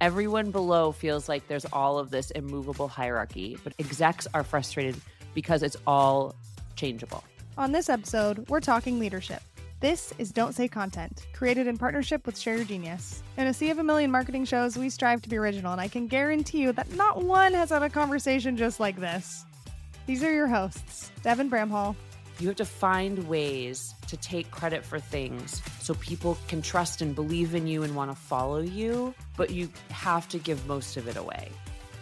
Everyone below feels like there's all of this immovable hierarchy, but execs are frustrated because it's all changeable. On this episode, we're talking leadership. This is Don't Say Content, created in partnership with Share Your Genius. In a sea of a million marketing shows, we strive to be original, and I can guarantee you that not one has had a conversation just like this. These are your hosts, Devin Bramhall. You have to find ways to take credit for things so people can trust and believe in you and want to follow you, but you have to give most of it away.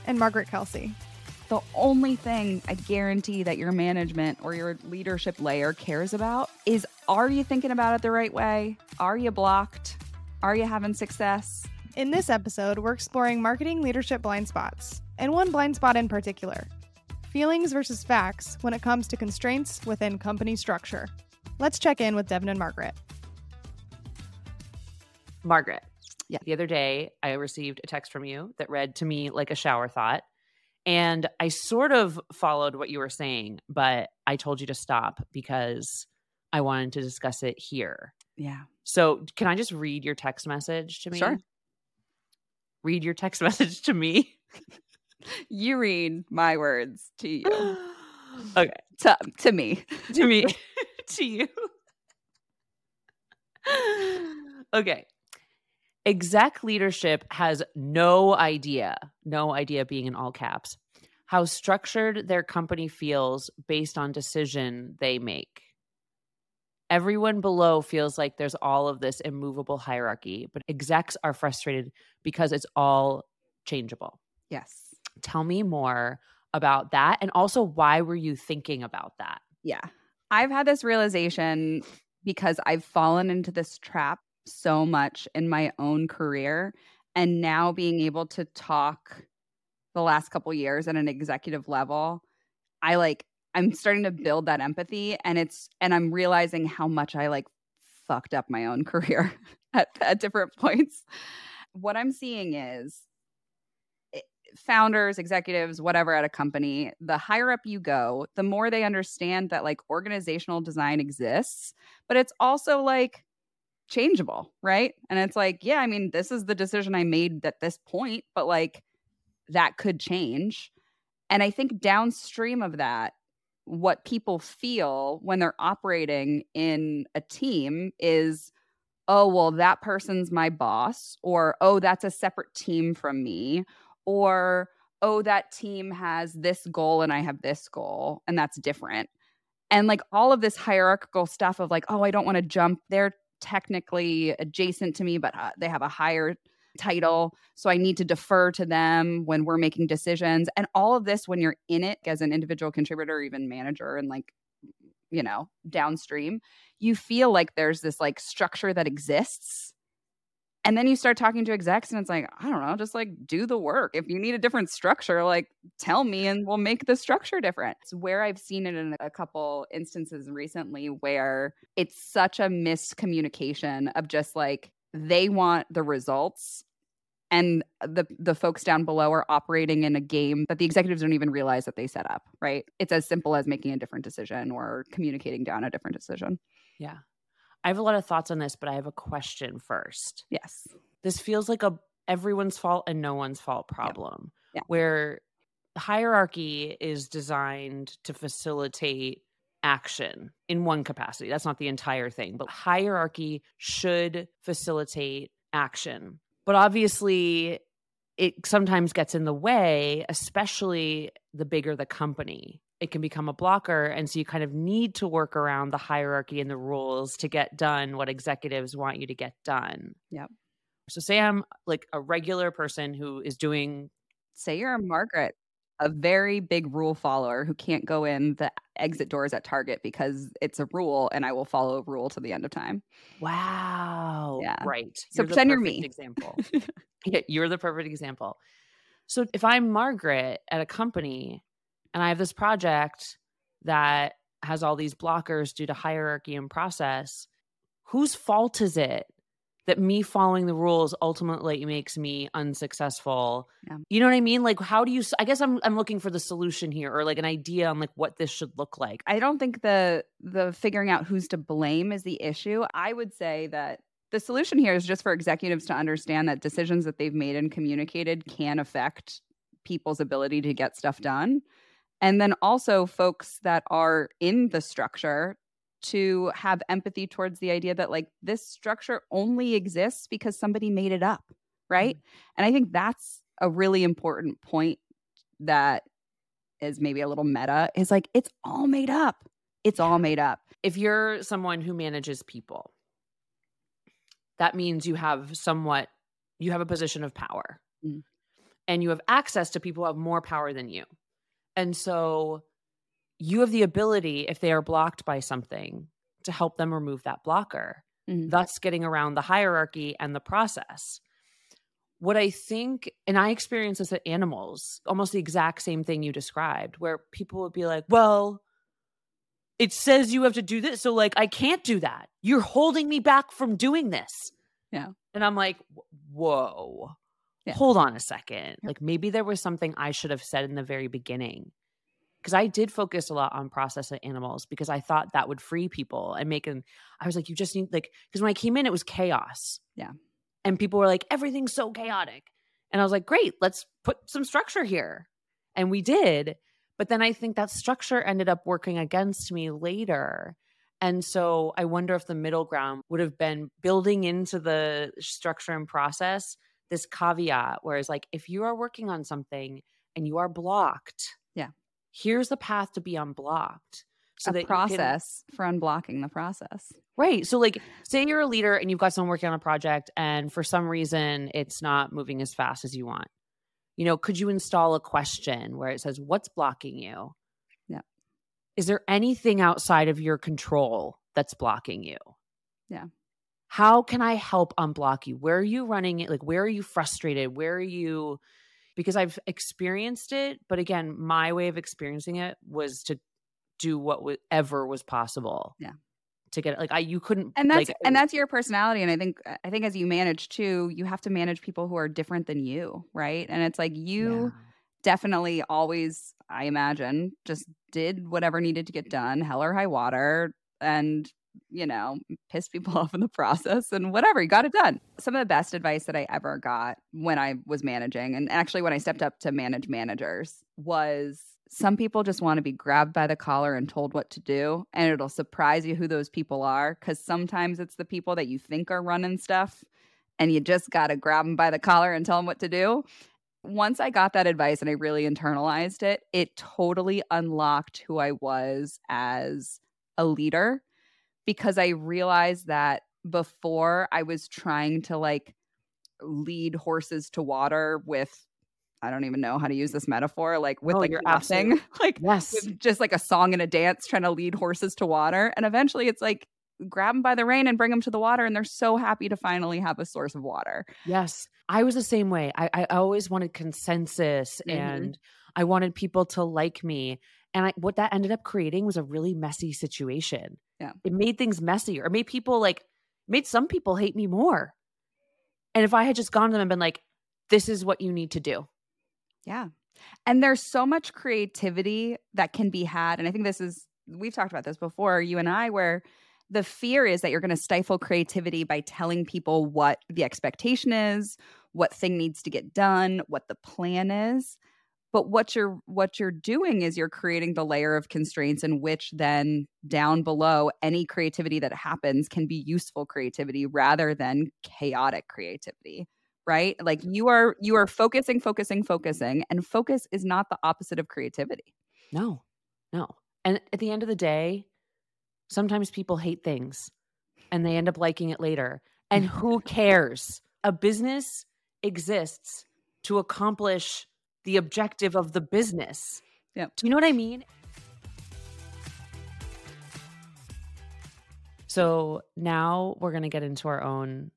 And Margaret Kelsey. The only thing I guarantee that your management or your leadership layer cares about is are you thinking about it the right way? Are you blocked? Are you having success? In this episode, we're exploring marketing leadership blind spots, and one blind spot in particular feelings versus facts when it comes to constraints within company structure. Let's check in with Devin and Margaret. Margaret, yeah. the other day I received a text from you that read to me like a shower thought. And I sort of followed what you were saying, but I told you to stop because I wanted to discuss it here. Yeah. So, can I just read your text message to me? Sure. Read your text message to me. You read my words to you. okay. To, to me. to me. to you. okay. Exec leadership has no idea, no idea being in all caps, how structured their company feels based on decision they make. Everyone below feels like there's all of this immovable hierarchy, but execs are frustrated because it's all changeable. Yes. Tell me more about that. And also, why were you thinking about that? Yeah. I've had this realization because I've fallen into this trap so much in my own career. And now being able to talk the last couple years at an executive level, I like, I'm starting to build that empathy and it's, and I'm realizing how much I like fucked up my own career at, at different points. What I'm seeing is founders, executives, whatever at a company, the higher up you go, the more they understand that like organizational design exists, but it's also like changeable, right? And it's like, yeah, I mean, this is the decision I made at this point, but like that could change. And I think downstream of that, what people feel when they're operating in a team is, oh, well, that person's my boss, or oh, that's a separate team from me, or oh that team has this goal and i have this goal and that's different. And like all of this hierarchical stuff of like oh i don't want to jump they're technically adjacent to me but uh, they have a higher title so i need to defer to them when we're making decisions. And all of this when you're in it as an individual contributor or even manager and like you know downstream you feel like there's this like structure that exists and then you start talking to execs and it's like, I don't know, just like do the work. If you need a different structure, like tell me and we'll make the structure different. It's where I've seen it in a couple instances recently where it's such a miscommunication of just like they want the results and the the folks down below are operating in a game that the executives don't even realize that they set up, right? It's as simple as making a different decision or communicating down a different decision. Yeah. I have a lot of thoughts on this, but I have a question first. Yes. This feels like a everyone's fault and no one's fault problem yeah. Yeah. where hierarchy is designed to facilitate action in one capacity. That's not the entire thing, but hierarchy should facilitate action. But obviously, it sometimes gets in the way, especially the bigger the company it can become a blocker. And so you kind of need to work around the hierarchy and the rules to get done what executives want you to get done. Yep. So say I'm like a regular person who is doing say you're a Margaret, a very big rule follower who can't go in the exit doors at Target because it's a rule and I will follow a rule to the end of time. Wow. Yeah. Right. So you're pretend you're me. Example. yeah, you're the perfect example. So if I'm Margaret at a company and I have this project that has all these blockers due to hierarchy and process. Whose fault is it that me following the rules ultimately makes me unsuccessful? Yeah. You know what I mean? Like, how do you? I guess I'm I'm looking for the solution here, or like an idea on like what this should look like. I don't think the the figuring out who's to blame is the issue. I would say that The solution here is just for executives to understand that decisions that they've made and communicated can affect people's ability to get stuff done. And then also folks that are in the structure to have empathy towards the idea that like this structure only exists because somebody made it up, right? Mm-hmm. And I think that's a really important point that is maybe a little meta is like it's all made up. It's all made up. If you're someone who manages people, that means you have somewhat you have a position of power. Mm. And you have access to people who have more power than you. And so you have the ability, if they are blocked by something, to help them remove that blocker, mm-hmm. thus getting around the hierarchy and the process. What I think, and I experience this at Animalz, almost the exact same thing you described, where people would be like, well, it says you have to do this. So, like, I can't do that. You're holding me back from doing this. Yeah. And I'm like, whoa, yeah. hold on a second. Like, maybe there was something I should have said in the very beginning because I did focus a lot on process Animalz because I thought that would free people and make them. I was like, you just need like because when I came in, it was chaos. Yeah, and people were like, everything's so chaotic, and I was like, great, let's put some structure here, and we did. But then I think that structure ended up working against me later. And so I wonder if the middle ground would have been building into the structure and process this caveat, whereas like if you are working on something and you are blocked, yeah. here's the path to be unblocked. So a process can, for unblocking the process. Right. So like say you're a leader and you've got someone working on a project and for some reason it's not moving as fast as you want. You know, could you install a question where it says what's blocking you? Yeah. Is there anything outside of your control that's blocking you? Yeah. How can I help unblock you? Where are you running it? Like where are you frustrated? Where are you because I've experienced it. But again, my way of experiencing it was to do whatever was possible. Yeah. To get it. Like I you couldn't And that's like, and uh that's your personality. And I think I think as you manage too, you have to manage people who are different than you, right? And it's like you yeah. definitely always, I imagine, just did whatever needed to get done, hell or high water, and you know, piss people off in the process and whatever, you got it done. Some of the best advice that I ever got when I was managing, and actually when I stepped up to manage managers, was some people just want to be grabbed by the collar and told what to do. And it'll surprise you who those people are because sometimes it's the people that you think are running stuff and you just got to grab them by the collar and tell them what to do. Once I got that advice and I really internalized it, it totally unlocked who I was as a leader because I realized that before I was trying to like lead horses to water with I don't even know how to use this metaphor, like with oh, like nothing, like yes, just like a song and a dance trying to lead horses to water. And eventually it's like grab them by the rein and bring them to the water. And they're so happy to finally have a source of water. Yes. I was the same way. I, I always wanted consensus mm-hmm. and I wanted people to like me. And I, what that ended up creating was a really messy situation. Yeah. It made things messier. It made people like, made some people hate me more. And if I had just gone to them and been like, this is what you need to do. Yeah. And there's so much creativity that can be had. And I think this is, we've talked about this before, you and I, where the fear is that you're going to stifle creativity by telling people what the expectation is, what thing needs to get done, what the plan is but what you're what you're doing is you're creating the layer of constraints in which then down below any creativity that happens can be useful creativity rather than chaotic creativity right? Like you are you are focusing focusing focusing and focus is not the opposite of creativity. No no. And at the end of the day sometimes people hate things and they end up liking it later. And who cares? A business exists to accomplish the objective of the business. Yeah. Do you know what I mean? So now we're going to get into our own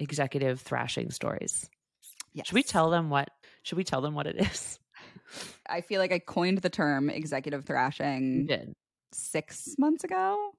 executive thrashing stories. Yes. Should we tell them what should we tell them what it is? I feel like I coined the term executive thrashing 6 months ago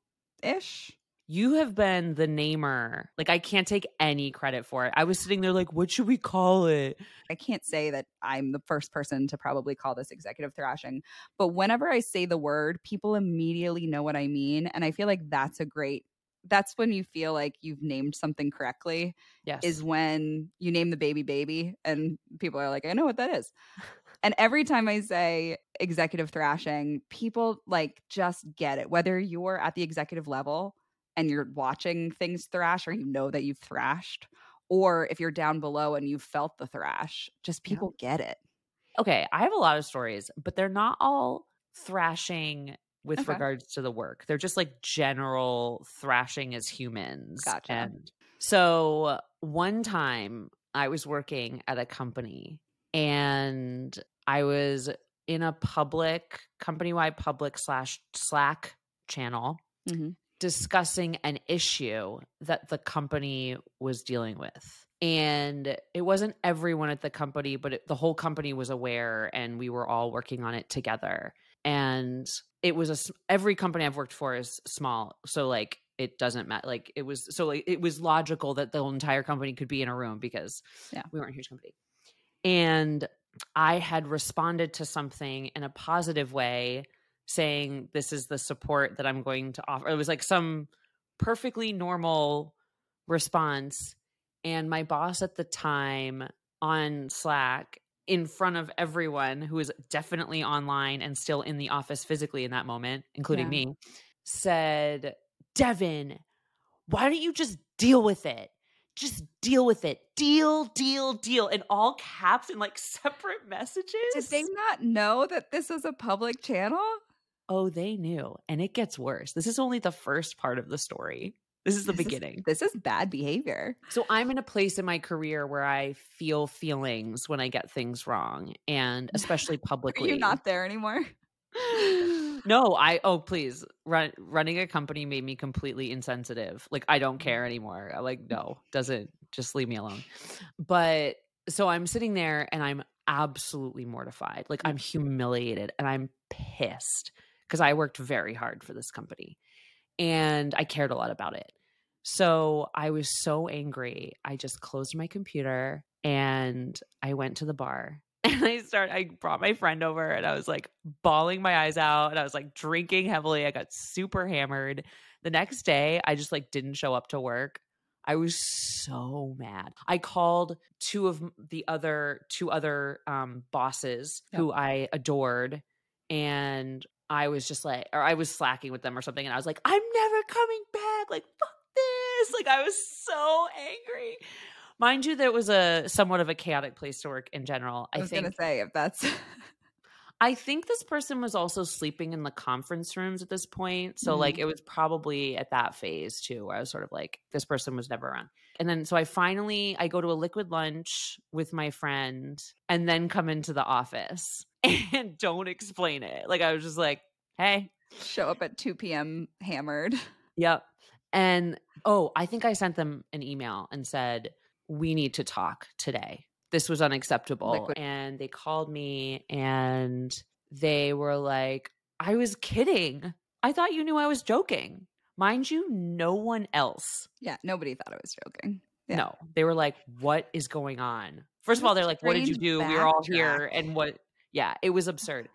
ish you have been the namer. Like I can't take any credit for it. I was sitting there like, what should we call it? I can't say that I'm the first person to probably call this executive thrashing, but whenever I say the word, people immediately know what I mean, and I feel like that's a great that's when you feel like you've named something correctly. Yes. Is when you name the baby baby and people are like, I know what that is. and every time I say executive thrashing, people like just get it. Whether you're at the executive level and you're watching things thrash or you know that you've thrashed, or if you're down below and you've felt the thrash, just people yeah. get it. Okay, I have a lot of stories, but they're not all thrashing with okay. regards to the work. They're just like general thrashing as humans. Gotcha. And so one time I was working at a company and I was in a public company wide public slash Slack channel mm-hmm. Discussing an issue that the company was dealing with. And it wasn't everyone at the company, but it, the whole company was aware and we were all working on it together. And it was a every company I've worked for is small, so like it doesn't matter. Like it was so like it was logical that the entire company could be in a room because yeah. we weren't a huge company. And I had responded to something in a positive way, saying this is the support that I'm going to offer. It was like some perfectly normal response. And my boss at the time on Slack in front of everyone who is definitely online and still in the office physically in that moment, including yeah. me, said, Devin, why don't you just deal with it? Just deal with it. Deal, deal, deal. In all caps and like separate messages. Did they not know that this was a public channel? Oh, they knew. And it gets worse. This is only the first part of the story. This is the this beginning. Is, this is bad behavior. So I'm in a place in my career where I feel feelings when I get things wrong, and especially publicly. You're you not there anymore? no, I oh please, run, running a company made me completely insensitive. Like I don't care mm. anymore. like no, doesn't just leave me alone. But so I'm sitting there and I'm absolutely mortified. Like mm. I'm humiliated and I'm pissed because I worked very hard for this company and I cared a lot about it. So I was so angry. I just closed my computer and I went to the bar and I started, I brought my friend over and I was like bawling my eyes out and I was like drinking heavily. I got super hammered. The next day, I just like didn't show up to work. I was so mad. I called two of the other two other um, bosses yep. who I adored and I was just like, or I was slacking with them or something, and I was like, I'm never coming back. Like, fuck this. Like, I was so angry. Mind you, that was a somewhat of a chaotic place to work in general. I, I was think, gonna say if that's. I think this person was also sleeping in the conference rooms at this point. So, mm-hmm. like, it was probably at that phase too, where I was sort of like, this person was never around. And then, so I finally, I go to a liquid lunch with my friend and then come into the office and don't explain it. Like I was just like, hey. Show up at 2 p.m. hammered. Yep. And oh, I think I sent them an email and said, we need to talk today. This was unacceptable. Liquid. And they called me and they were like, I was kidding. I thought you knew I was joking. Mind you, no one else. Yeah, nobody thought I was joking. Yeah. No, they were like, "What is going on?" First of all, they're like, "What did you do? We were all here, and what?" Yeah, it was absurd.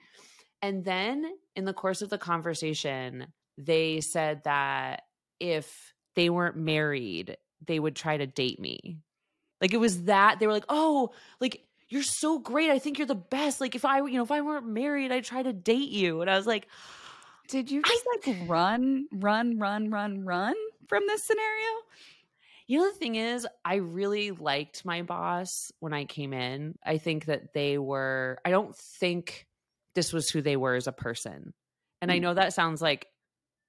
And then in the course of the conversation, they said that if they weren't married, they would try to date me. Like it was that they were like, "Oh, like you're so great. I think you're the best. Like if I, you know, if I weren't married, I'd try to date you." And I was like, "Did you just I, like run, run, run, run, run from this scenario?" You know, the thing is, I really liked my boss when I came in. I think that they were, I don't think this was who they were as a person. And mm. I know that sounds like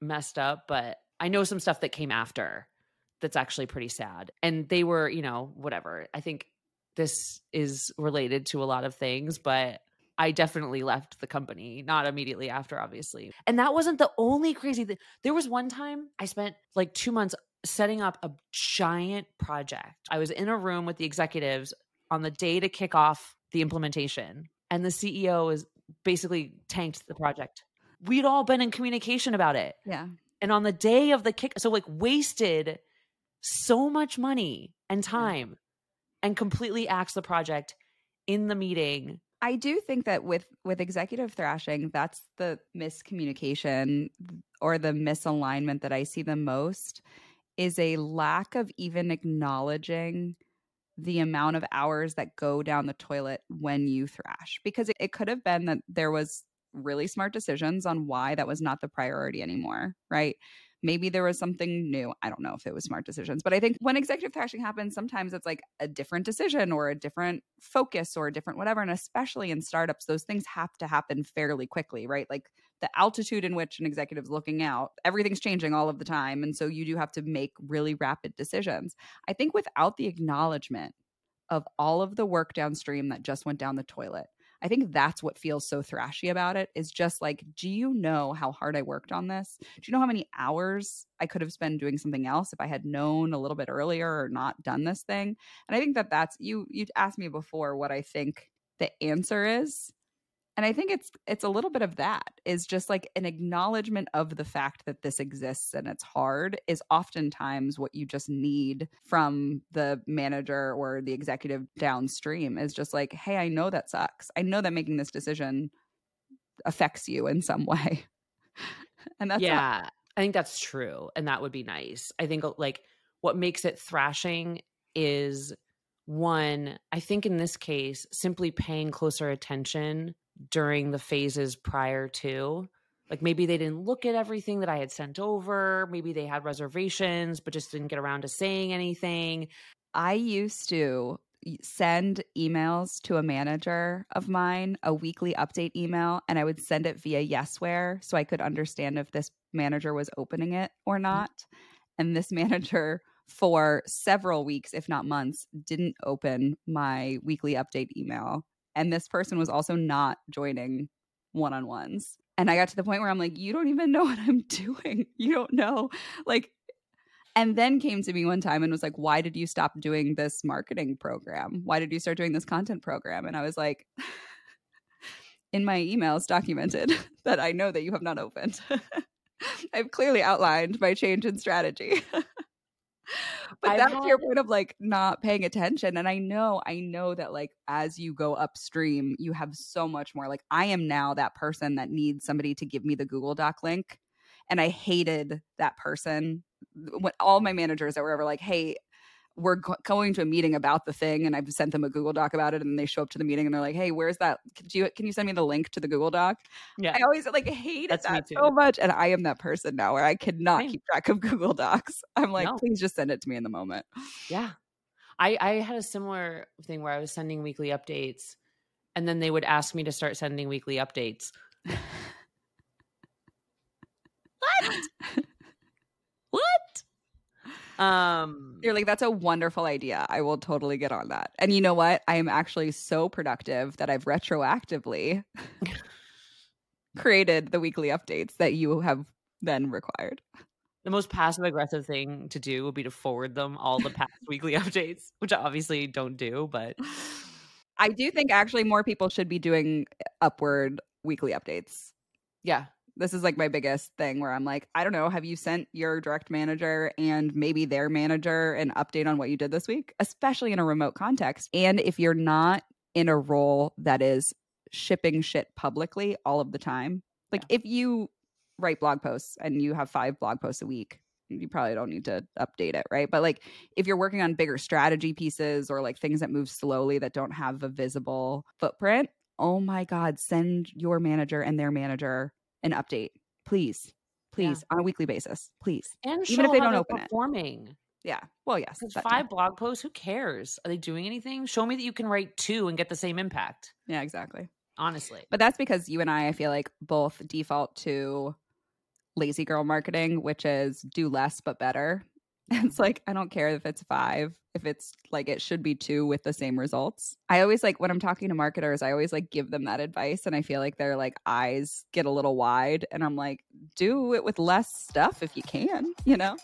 messed up, but I know some stuff that came after that's actually pretty sad. And they were, you know, whatever. I think this is related to a lot of things, but I definitely left the company, not immediately after, obviously. And that wasn't the only crazy thing. There was one time I spent like two months setting up a giant project. I was in a room with the executives on the day to kick off the implementation, and the CEO is basically tanked the project. We'd all been in communication about it. Yeah. And on the day of the kick, so like wasted so much money and time yeah. and completely axed the project in the meeting. I do think that with with executive thrashing, that's the miscommunication or the misalignment that I see the most is a lack of even acknowledging the amount of hours that go down the toilet when you thrash because it, it could have been that there was really smart decisions on why that was not the priority anymore right? Maybe there was something new. I don't know if it was smart decisions but i think when executive thrashing happens sometimes it's like a different decision or a different focus or a different whatever and especially in startups those things have to happen fairly quickly right? Like the altitude in which an executive is looking out everything's changing all of the time and so you do have to make really rapid decisions i think without the acknowledgement of all of the work downstream that just went down the toilet I think that's what feels so thrashy about it is just like, do you know how hard I worked on this? Do you know how many hours I could have spent doing something else if I had known a little bit earlier or not done this thing? And I think that that's you you asked me before what I think the answer is and i think it's it's a little bit of that is just like an acknowledgement of the fact that this exists and it's hard is oftentimes what you just need from the manager or the executive downstream is just like hey i know that sucks. I know that making this decision affects you in some way. And that's yeah not- i think that's true and that would be nice. I think uh, like what makes it thrashing is one i think in this case simply paying closer attention during the phases prior to like maybe they didn't look at everything that I had sent over. Maybe they had reservations, but just didn't get around to saying anything. I used to send emails to a manager of mine, a weekly update email, and I would send it via Yesware so I could understand if this manager was opening it or mm. not. And this manager, for several weeks, if not months, didn't open my weekly update email and this person was also not joining one on ones. And I got to the point where I'm like, you don't even know what I'm doing. You don't know. Like, and then came to me one time and was like, why did you stop doing this marketing program? Why did you start doing this content program? And I was like, in my emails documented that I know that you have not opened. I've clearly outlined my change in strategy. But that's had... your point of like not paying attention and i know i know that like as you go upstream you have so much more like i am now that person that needs somebody to give me the google doc link and i hated that person when all my managers that were ever like hey we're go- going to a meeting about the thing and I've sent them a Google Doc about it and they show up to the meeting and they're like, "Hey, where's that? Can you can you send me the link to the Google Doc?" Yeah. I always like hated That's that so much and I am that person now where I cannot Same. keep track of Google Docs. I'm like, no. "Please just send it to me in the moment." Yeah. I I had a similar thing where I was sending weekly updates and then they would ask me to start sending weekly updates. what? Um, You're like, that's a wonderful idea. I will totally get on that. And you know what? I am actually so productive that I've retroactively created the weekly updates that you have then required. The most passive aggressive thing to do would be to forward them all the past weekly updates, which I obviously don't do, but I do think actually more people should be doing upward weekly updates. Yeah, this is like my biggest thing where I'm like, I don't know, have you sent your direct manager and maybe their manager an update on what you did this week, especially in a remote context? And if you're not in a role that is shipping shit publicly all of the time, like yeah. if you write blog posts and you have five blog posts a week, you probably don't need to update it, right? But like if you're working on bigger strategy pieces or like things that move slowly that don't have a visible footprint, oh my God, send your manager and their manager an update, please, please, yeah. on a weekly basis, please. And even if they don't open performing. it. Yeah. Well, yes. Five too. blog posts. Who cares? Are they doing anything? Show me that you can write two and get the same impact. Yeah, exactly. Honestly. But that's because you and I, I feel like both default to lazy girl marketing, which is do less but better. It's like, I don't care if it's five, if it's like it should be two with the same results. I always like when I'm talking to marketers, I always like give them that advice. And I feel like their like eyes get a little wide. And I'm like, do it with less stuff if you can, you know?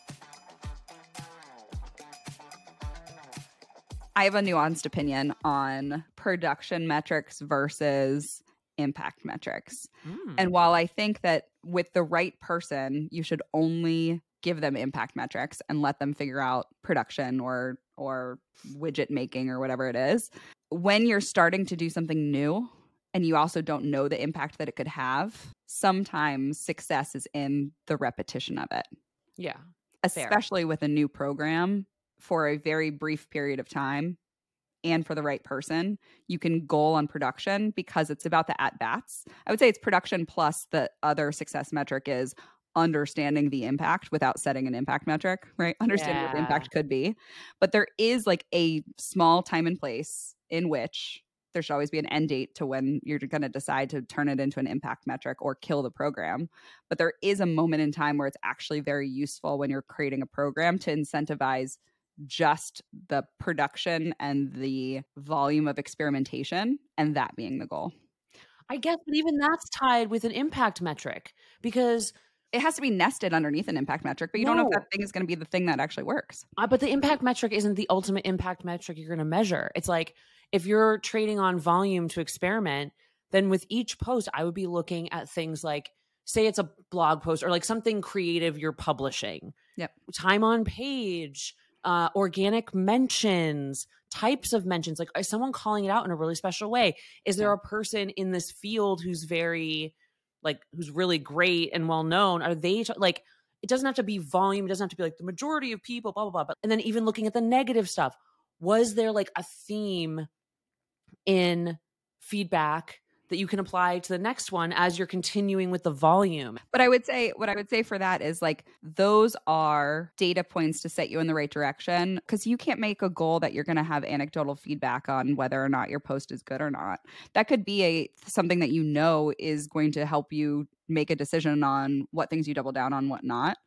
I have a nuanced opinion on production metrics versus impact metrics. Mm. And while I think that with the right person, you should only give them impact metrics and let them figure out production or or widget making or whatever it is. When you're starting to do something new and you also don't know the impact that it could have sometimes success is in the repetition of it. Yeah especially with a new program for a very brief period of time and for the right person, you can goal on production because it's about the at bats. I would say it's production plus the other success metric is understanding the impact without setting an impact metric, right? Understanding what the impact could be. But there is like a small time and place in which there should always be an end date to when you're going to decide to turn it into an impact metric or kill the program. But there is a moment in time where it's actually very useful when you're creating a program to incentivize just the production and the volume of experimentation and that being the goal. I guess, but even that's tied with an impact metric because, It has to be nested underneath an impact metric, but you don't know if that thing is going to be the thing that actually works. uh, but the impact metric isn't the ultimate impact metric you're going to measure. It's like if you're trading on volume to experiment, then with each post, I would be looking at things like, say, it's a blog post or like something creative you're publishing. Yep. Time on page, uh, organic mentions, types of mentions. Like, is someone calling it out in a really special way? Is there a person in this field who's very, like, who's really great and well known? Are they like, it doesn't have to be volume. It doesn't have to be like the majority of people, blah, blah, blah. But, and then even looking at the negative stuff, was there like a theme in feedback that you can apply to the next one as you're continuing with the volume? But I would say what I would say for that is like those are data points to set you in the right direction because you can't make a goal that you're going to have anecdotal feedback on whether or not your post is good or not. That could be a something that you know is going to help you make a decision on what things you double down on, what not.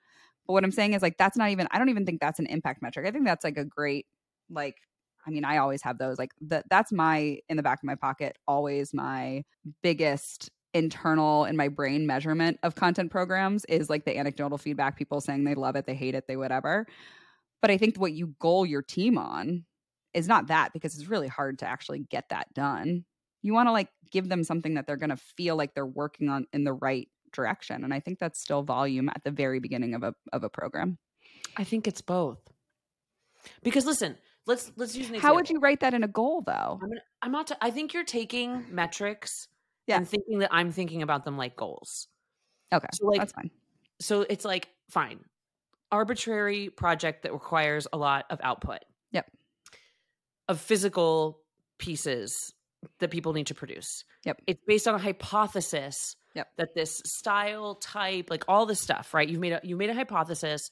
But what I'm saying is like that's not even I don't even think that's an impact metric. I think that's like a great like I mean, I always have those. Like that that's my in the back of my pocket, always my biggest internal in my brain measurement of content programs is like the anecdotal feedback, people saying they love it, they hate it, they whatever. But I think what you goal your team on is not that because it's really hard to actually get that done. You want to like give them something that they're going to feel like they're working on in the right direction. And I think that's still volume at the very beginning of a of a program. I think it's both. Because listen, let's let's use an How would you write that in a goal though? I'm, gonna, I'm not. I think you're taking metrics Yeah. and thinking that I'm thinking about them like goals. Okay. So like, that's fine. so it's like fine, arbitrary project that requires a lot of output. Yep. Of physical pieces that people need to produce. Yep. It's based on a hypothesis. Yep. That this style, type, like all this stuff, right? You've made a you made a hypothesis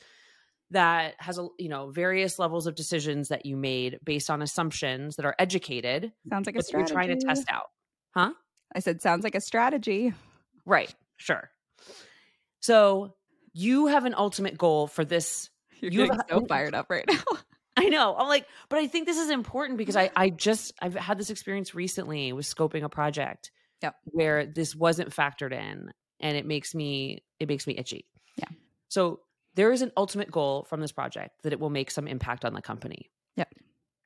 that has a you know various levels of decisions that you made based on assumptions that are educated Sounds like a strategy. you're trying to test out. Huh? I said sounds like a strategy. Right. Sure. So you have an ultimate goal for this. You're You have getting so fired up right now. I know. I'm like, but I think this is important because I I just I've had this experience recently with scoping a project. Yep. Where this wasn't factored in and it makes me it makes me itchy. Yeah. So there is an ultimate goal from this project that it will make some impact on the company. Yep.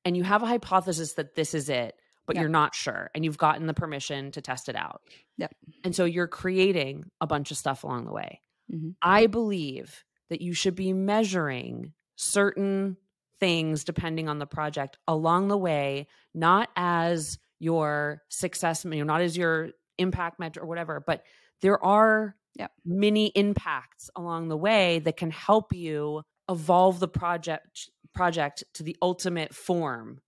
And you have a hypothesis that this is it, but Yep. you're not sure and you've gotten the permission to test it out. Yep. And so you're creating a bunch of stuff along the way. Mhm. I believe that you should be measuring certain things depending on the project along the way, not as your success, you know, not as your impact metric or whatever, but there are Yep. mini impacts along the way that can help you evolve the project project to the ultimate form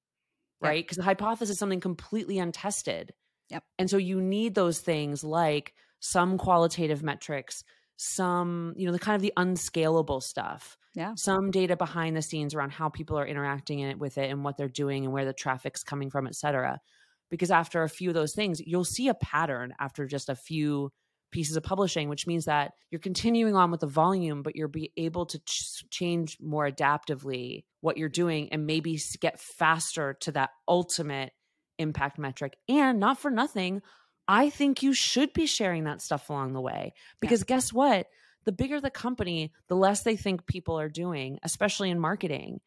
right because the hypothesis is something completely untested Yep. and so you need those things like some qualitative metrics some you know the kind of the unscalable stuff Yeah. some data behind the scenes around how people are interacting in it with it and what they're doing and where the traffic's coming from et cetera because after a few of those things you'll see a pattern after just a few pieces of publishing which means that you're continuing on with the volume but you're be able to ch- change more adaptively what you're doing and maybe get faster to that ultimate impact metric. And not for nothing i think you should be sharing that stuff along the way because guess what? The bigger the company the less they think people are doing especially in marketing.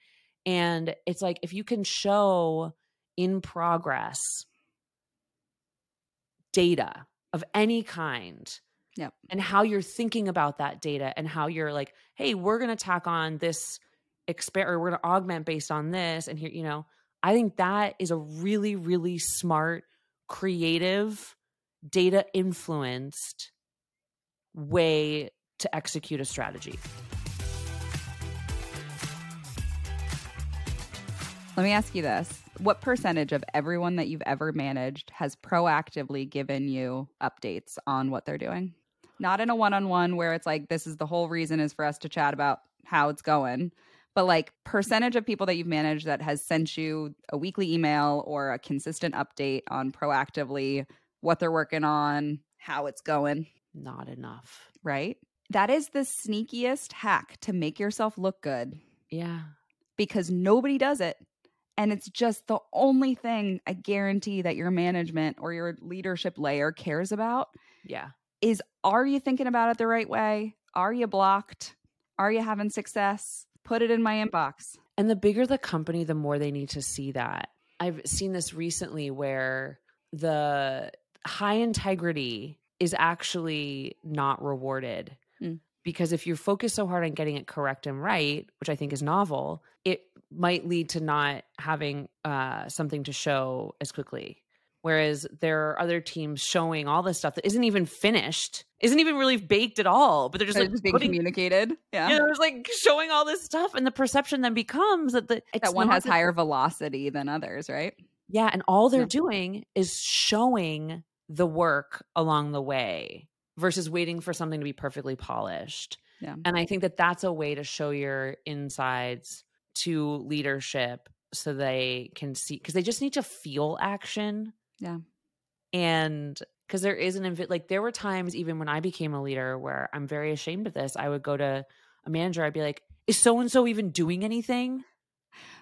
And it's like if you can show in progress data of any kind yep. and how you're thinking about that data and how you're like hey we're going to tack on this experiment we're going to augment based on this and here you know i think that is a really really smart creative data influenced way to execute a strategy let me ask you this what percentage of everyone that you've ever managed has proactively given you updates on what they're doing? Not in a one on one where it's like, this is the whole reason is for us to chat about how it's going, but like percentage of people that you've managed that has sent you a weekly email or a consistent update on proactively what they're working on, how it's going. Not enough. Right? That is the sneakiest hack to make yourself look good Yeah. because nobody does it. And it's just the only thing I guarantee that your management or your leadership layer cares about Yeah. is are you thinking about it the right way? Are you blocked? Are you having success? Put it in my inbox. And the bigger the company, the more they need to see that. I've seen this recently where the high integrity is actually not rewarded. Mm. Because if you focus so hard on getting it correct and right, which I think is novel, it might lead to not having uh, something to show as quickly. Whereas there are other teams showing all this stuff that isn't even finished, isn't even really baked at all, but they're just They're like just being putting communicated. Yeah. you know, it's like showing all this stuff, and the perception then becomes that the it's that one has higher velocity than others, right? Yeah, and all they're Yeah. doing is showing the work along the way versus waiting for something to be perfectly polished. Yeah. And I think that that's a way to show your insides to leadership so they can see because they just need to feel action. Yeah. And because there is an invi- like there were times even when I became a leader where I'm very ashamed of this. I would go to a manager, I'd be like, is so and so even doing anything?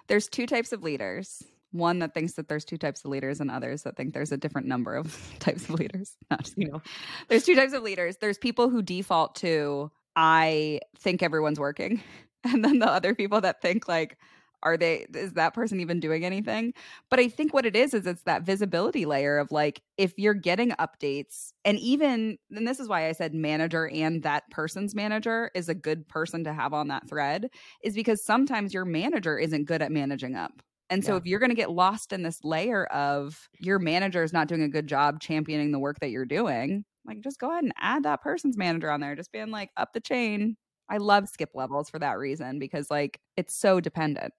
There's two types of leaders. One that thinks that there's two types of leaders, and others that think there's a different number of types of leaders. No, just You know, there's two types of leaders. There's people who default to I think everyone's working, and then the other people that think like are they is that person even doing anything? But i think what it is is it's that visibility layer of like if you're getting updates and even and this is why i said manager and that person's manager is a good person to have on that thread is because sometimes your manager isn't good at managing up. And so Yeah. if you're going to get lost in this layer of your manager is not doing a good job championing the work that you're doing like just go ahead and add that person's manager on there just being like up the chain i love skip levels for that reason because like it's so dependent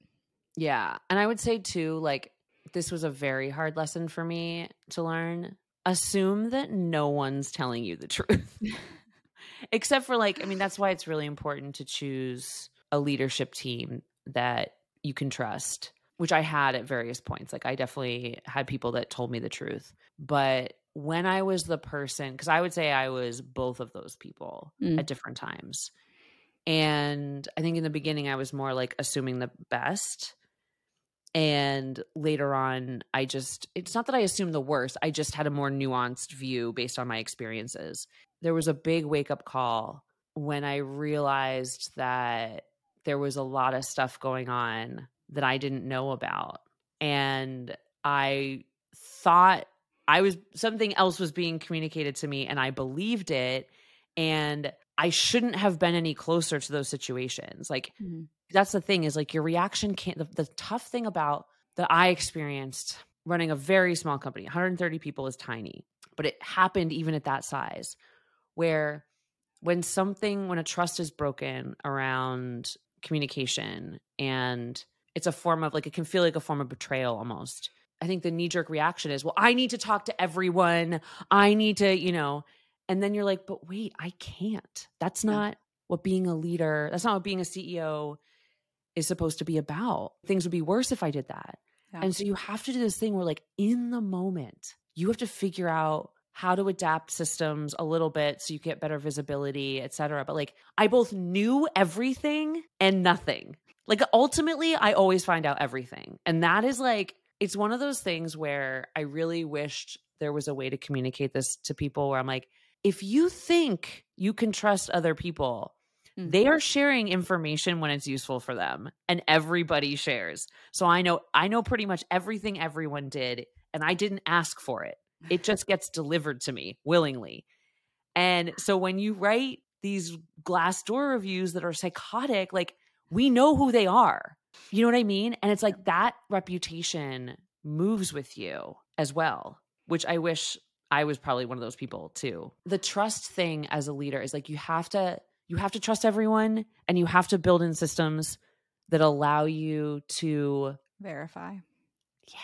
Yeah. And I would say too, like, this was a very hard lesson for me to learn. Assume that no one's telling you the truth. Except for, like, I mean, that's why it's really important to choose a leadership team that you can trust, which I had at various points. Like, I definitely had people that told me the truth. But when I was the person, because I would say I was both of those people Mm. at different times. And I think in the beginning, I was more like assuming the best and later on i just it's not that i assumed the worst i just had a more nuanced view based on my experiences. There was a big wake up call when i realized that there was a lot of stuff going on that i didn't know about and i thought i was something else was being communicated to me and i believed it and i shouldn't have been any closer to those situations. Like mm-hmm. that's the thing is like your reaction can't the, the tough thing about that i experienced running a very small company 130 people is tiny but it happened even at that size where when something when a trust is broken around communication and it's a form of like it can feel like a form of betrayal almost i think the knee jerk reaction is well i need to talk to everyone. I need to you know and then you're like but wait i can't. That's Yeah. not what being a leader that's not what being a ceo is supposed to be about. Things would be worse if i did that. Yeah. and so you have to do this thing where like in the moment you have to figure out how to adapt systems a little bit so you get better visibility et cetera. But like i both knew everything and nothing. Like ultimately i always find out everything. And that is like it's one of those things where i really wished there was a way to communicate this to people where i'm like if you think you can trust other people Mm. they are sharing information when it's useful for them and everybody shares. So i know i know pretty much everything everyone did and i didn't ask for it. It just gets delivered to me willingly. And so when you write these Glassdoor reviews that are psychotic like we know who they are. You know what i mean? And it's like that reputation moves with you as well which i wish i was probably one of those people too the trust thing as a leader is like you have to you have to trust everyone and you have to build in systems that allow you to Verify. Yeah.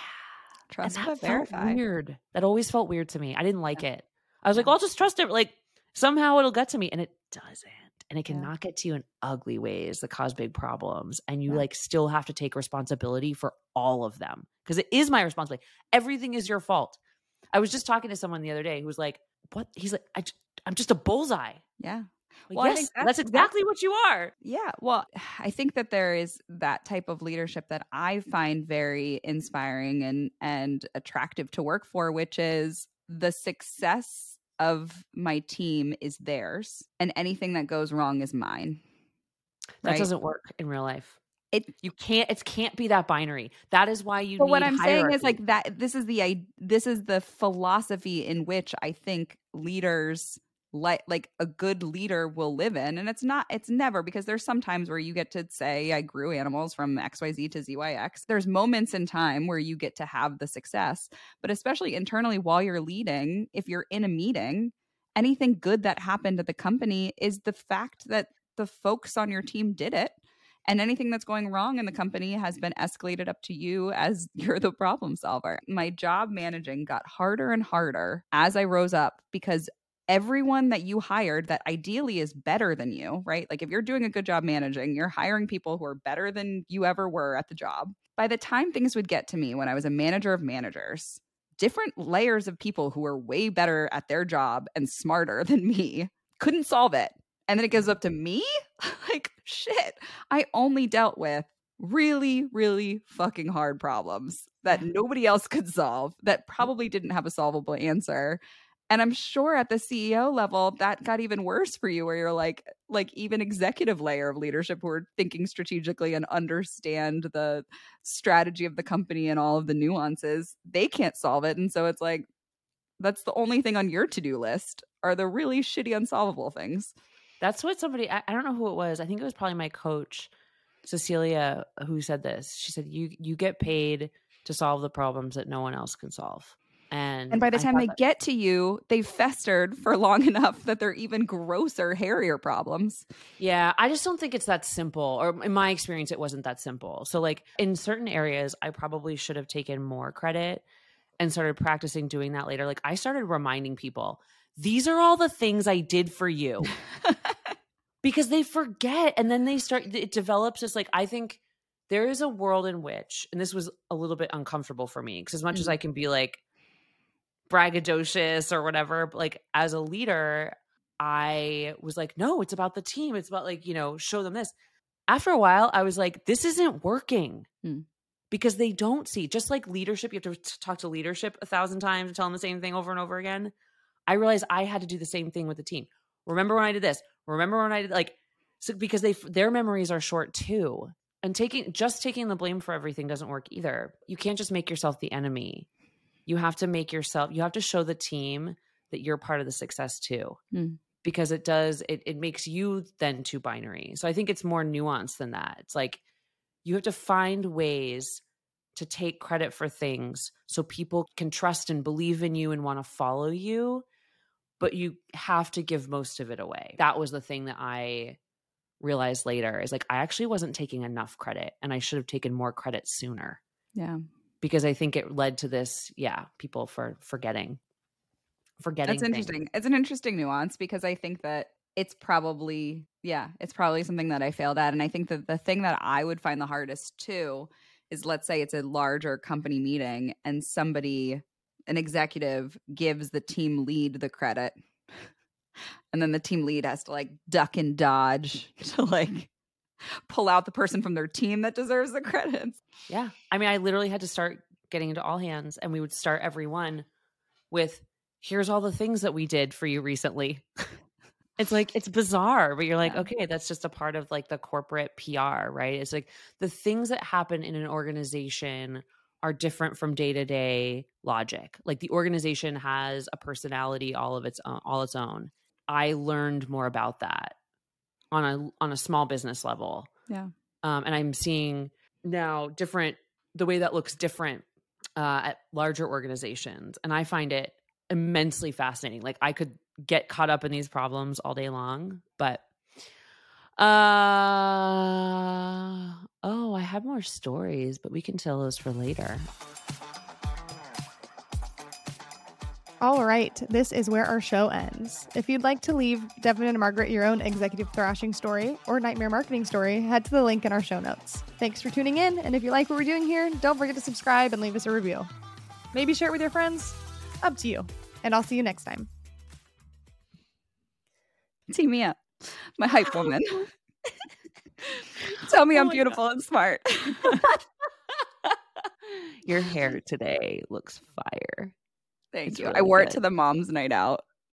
Trust and but that felt verify. weird. That always felt weird to me. I didn't like Yeah. it. I was like, Yeah. I'll just trust it. Like somehow it'll get to me, and it doesn't. And it Yeah. cannot get to you in ugly ways that cause big problems. And you Yeah. like still have to take responsibility for all of them because it is my responsibility. Everything is your fault. I was just talking to someone the other day who was like, "What?" He's like, I, am just a bullseye." Yeah. Like, Well, yes, that's, that's- exactly what you are. Yeah. Well, I think that there is that type of leadership that I find very inspiring and and attractive to work for, which is the success of my team is theirs and anything that goes wrong is mine. That Right? doesn't work in real life. It- you can't. It can't be that binary. That is why you. but what I'm saying is like that this is the i this is the philosophy in which I think leaders like like a good leader will live in and it's not it's never because there's some times where you get to say I grew Animalz from XYZ to ZYX there's moments in time where you get to have the success but especially internally while you're leading if you're in a meeting anything good that happened at the company is the fact that the folks on your team did it and anything that's going wrong in the company has been escalated up to you as you're the problem solver. My job managing got harder and harder as I rose up because everyone that you hired that ideally is better than you, right? Like if you're doing a good job managing, you're hiring people who are better than you ever were at the job. By the time things would get to me when I was a manager of managers, different layers of people who were way better at their job and smarter than me couldn't solve it. And then it goes up to me? like, shit. I only dealt with really, really fucking hard problems that nobody else could solve, that mm. probably didn't have a solvable answer. And I'm sure at the CEO level, that got even worse for you, where you're like, like even executive layer of leadership who are thinking strategically and understand the strategy of the company and all of the nuances, they can't solve it. And so it's like, that's the only thing on your to-do list are the really shitty unsolvable things. That's what somebody I, I don't know who it was. I think it was probably my coach, Cecilia, who said this. She said, You you get paid to solve the problems that no one else can solve. And And by the time they that- get to you, they've festered for long enough that they're even grosser, hairier problems. Yeah, I just don't think it's that simple. Or in my experience, it wasn't that simple. So, like in certain areas, I probably should have taken more credit and started practicing doing that later. Like I started reminding people, these are all the things I did for you. because they forget and then they start it develops this like i think there is a world in which and this was a little bit uncomfortable for me because as much as Mhm. i can be like braggadocious or whatever like as a leader i was like no it's about the team it's about like you know show them this after a while i was like this isn't working Hmm. because they don't see just like leadership you have to talk to leadership a thousand times and tell them the same thing over and over again i realized i had to do the same thing with the team. Remember when i did this? Remember when i did like so because they their memories are short too and taking just taking the blame for everything doesn't work either. You can't just make yourself the enemy. You have to make yourself you have to show the team that you're part of the success too. Hmm. because it does it, it makes you then too binary. So i think it's more nuanced than that. It's like you have to find ways to take credit for things so people can trust and believe in you and want to follow you but you have to give most of it away that was the thing that i realized later is like i actually wasn't taking enough credit and i should have taken more credit sooner Yeah. because i think it led to this yeah people for forgetting forgetting That's things. interesting. It's an interesting nuance because I think that it's probably, yeah, it's probably something that I failed at. And I think that the thing that I would find the hardest too is let's say it's a larger company meeting and somebody, an executive, gives the team lead the credit. And then the team lead has to like duck and dodge to like pull out the person from their team that deserves the credits. Yeah. I mean, I literally had to start getting into all hands, and we would start every one with here's all the things that we did for you recently. it's like, it's bizarre, but you're like, Yeah. okay, that's just a part of like the corporate PR, right? It's like the things that happen in an organization are different from day to day logic. Like the organization has a personality all of its own, all its own. I learned more about that on a on a small business level. Yeah. Um, and I'm seeing now different the way that looks different uh, at larger organizations, and I find it immensely fascinating. Like I could get caught up in these problems all day long, but uh Oh, I have more stories, but we can tell those for later. All right, this is where our show ends. If you'd like to leave Devin and Margaret your own executive thrashing story or nightmare marketing story, head to the link in our show notes. Thanks for tuning in, and if you like what we're doing here, don't forget to subscribe and leave us a review. Maybe share it with your friends. Up to you. And I'll see you next time. Team me up, my hype woman. Tell me Oh I'm beautiful and smart. Your hair today looks fire. Thank It's you. I really wore it to the mom's night out.